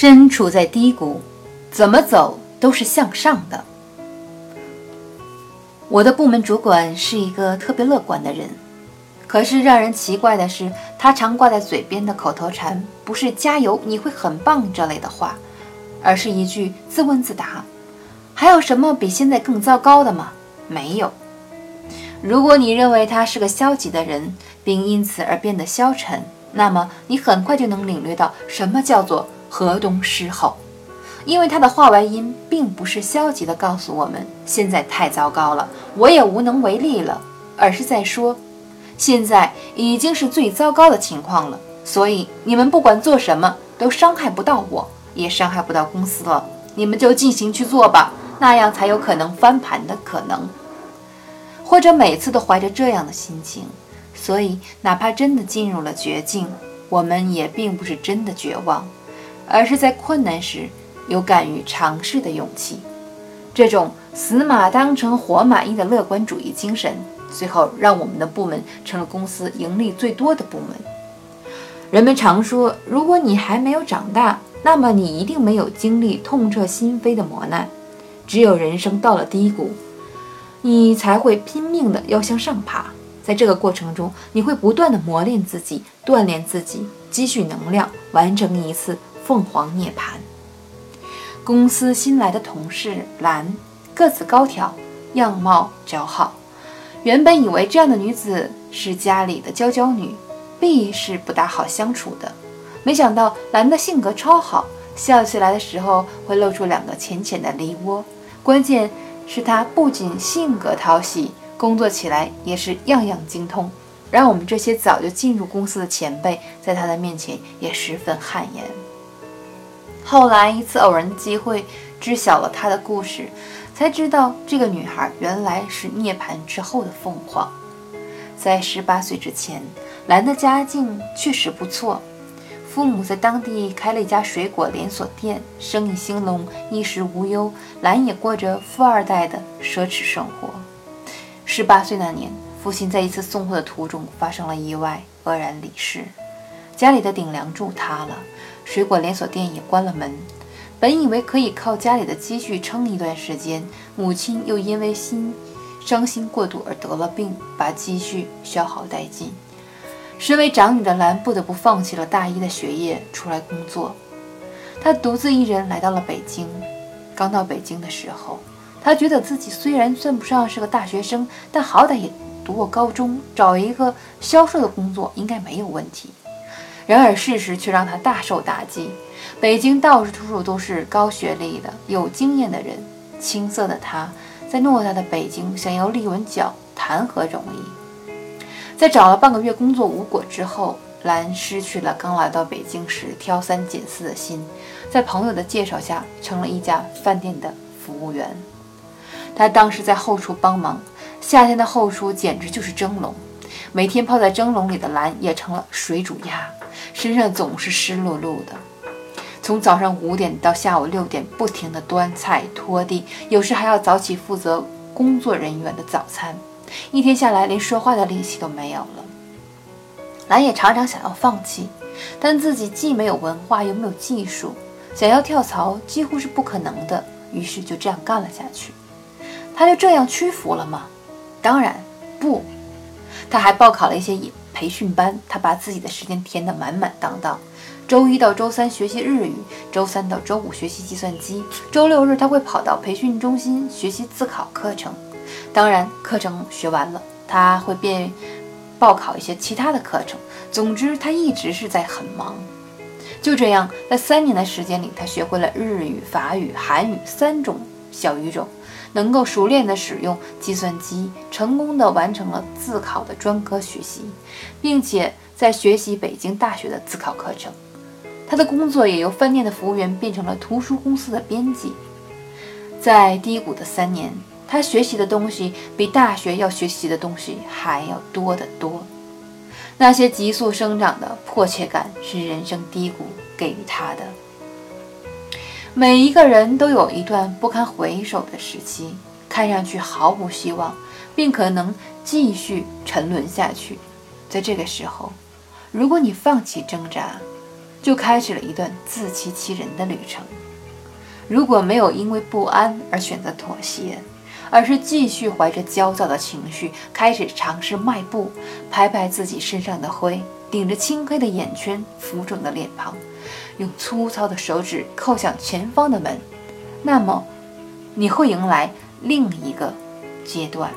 身处在低谷，怎么走都是向上的。我的部门主管是一个特别乐观的人，可是让人奇怪的是，他常挂在嘴边的口头禅不是“加油，你会很棒”这类的话，而是一句自问自答：“还有什么比现在更糟糕的吗？”没有。如果你认为他是个消极的人，并因此而变得消沉，那么你很快就能领略到什么叫做河东狮吼。因为他的话外音并不是消极的告诉我们现在太糟糕了，我也无能为力了，而是在说现在已经是最糟糕的情况了。所以你们不管做什么都伤害不到我，也伤害不到公司了。你们就尽情去做吧，那样才有可能翻盘的可能。或者每次都怀着这样的心情，所以哪怕真的进入了绝境，我们也并不是真的绝望，而是在困难时。有敢于尝试的勇气，这种死马当成活马医的乐观主义精神，最后让我们的部门成了公司盈利最多的部门。人们常说，如果你还没有长大，那么你一定没有经历痛彻心扉的磨难。只有人生到了低谷，你才会拼命的要向上爬。在这个过程中，你会不断的磨练自己，锻炼自己，积蓄能量，完成一次凤凰涅槃。公司新来的同事兰，个子高挑，样貌姣好。原本以为这样的女子是家里的娇娇女，必是不大好相处的。没想到兰的性格超好，笑起来的时候会露出两个浅浅的梨窝。关键是她不仅性格讨喜，工作起来也是样样精通，让我们这些早就进入公司的前辈在她的面前也十分汗颜。后来一次偶然机会，知晓了她的故事，才知道这个女孩原来是涅槃之后的凤凰。在十八岁之前，兰的家境确实不错，父母在当地开了一家水果连锁店，生意兴隆，衣食无忧。兰也过着富二代的奢侈生活。十八岁那年，父亲在一次送货的途中发生了意外，愕然离世，家里的顶梁柱塌了。水果连锁店也关了门，本以为可以靠家里的积蓄撑一段时间，母亲又因为心伤心过度而得了病，把积蓄消耗殆尽。身为长女的兰不得不放弃了大一的学业，出来工作。她独自一人来到了北京。刚到北京的时候，她觉得自己虽然算不上是个大学生，但好歹也读过高中，找一个销售的工作应该没有问题。然而事实却让他大受打击。北京到处处处都是高学历的、有经验的人，青涩的他在偌大的北京想要立稳脚，谈何容易？在找了半个月工作无果之后，兰失去了刚来到北京时挑三拣四的心，在朋友的介绍下，成了一家饭店的服务员。他当时在后厨帮忙，夏天的后厨简直就是蒸笼，每天泡在蒸笼里的兰也成了水煮鸭。身上总是湿漉漉的，从早上五点到下午六点，不停地端菜拖地，有时还要早起负责工作人员的早餐。一天下来，连说话的力气都没有了。兰也常常想要放弃，但自己既没有文化，又没有技术，想要跳槽几乎是不可能的。于是就这样干了下去。他就这样屈服了吗？当然不，他还报考了一些。培训班，他把自己的时间填得满满当当。周一到周三学习日语，周三到周五学习计算机，周六日他会跑到培训中心学习自考课程。当然，课程学完了，他会变报考一些其他的课程。总之，他一直是在很忙。就这样，在三年的时间里，他学会了日语、法语、韩语三种小语种。能够熟练地使用计算机，成功地完成了自考的专科学习，并且在学习北京大学的自考课程。他的工作也由饭店的服务员变成了图书公司的编辑。在低谷的三年，他学习的东西比大学要学习的东西还要多得多。那些急速生长的迫切感是人生低谷给予他的。每一个人都有一段不堪回首的时期，看上去毫无希望，并可能继续沉沦下去。在这个时候，如果你放弃挣扎，就开始了一段自欺欺人的旅程。如果没有因为不安而选择妥协，而是继续怀着焦躁的情绪开始尝试迈步，拍拍自己身上的灰，顶着青黑的眼圈、浮肿的脸庞，用粗糙的手指叩向前方的门，那么你会迎来另一个阶段。